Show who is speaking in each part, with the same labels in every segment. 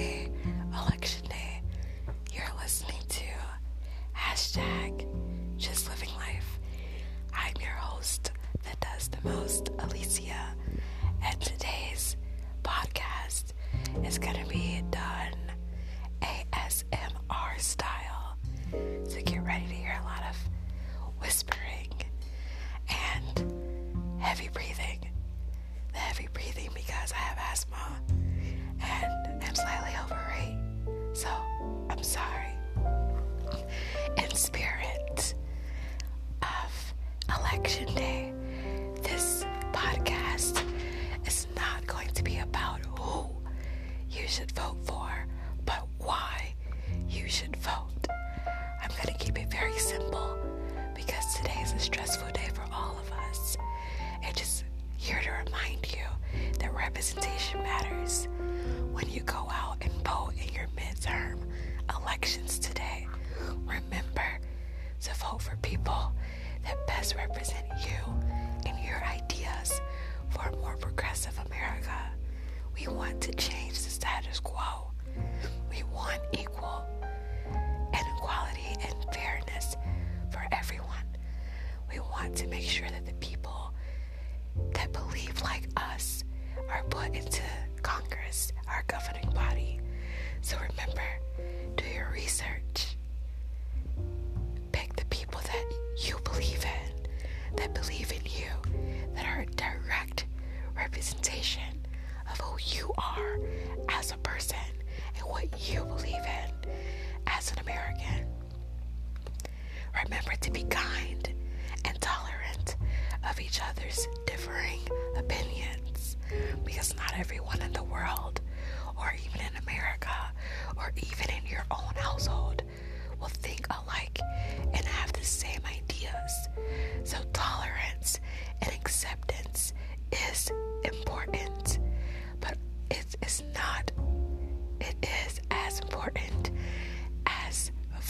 Speaker 1: day, election day, you're listening to hashtag just living life. I'm your host that does the most, Alicia, and today's podcast is gonna be done ASMR style. So get ready to hear a lot of whispering and heavy breathing. Election day, this podcast is not going to be about who you should vote for, but why you should vote. I'm going to keep it very simple because today is a stressful day for all of us. And just here to remind you that representation matters. When you go out and vote in your midterm elections today, We want to change the status quo. We want equal and equality and fairness for everyone. We want to make sure that the people that believe like us are put into Congress, our governing body. So remember, do your research. Pick the people that you believe in, that believe in you, that are a direct representation who you are as a person and what you believe in as an American. Remember to be kind and tolerant of each other's differing opinions because not everyone in the world, or even in America,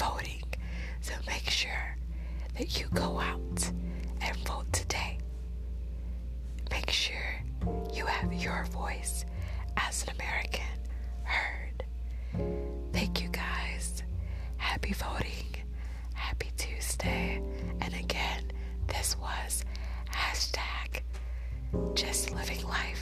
Speaker 1: voting. So, make sure that you go out and vote today. Make sure you have your voice as an American heard. Thank you guys. Happy voting. Happy Tuesday. And again, this was hashtag just living life.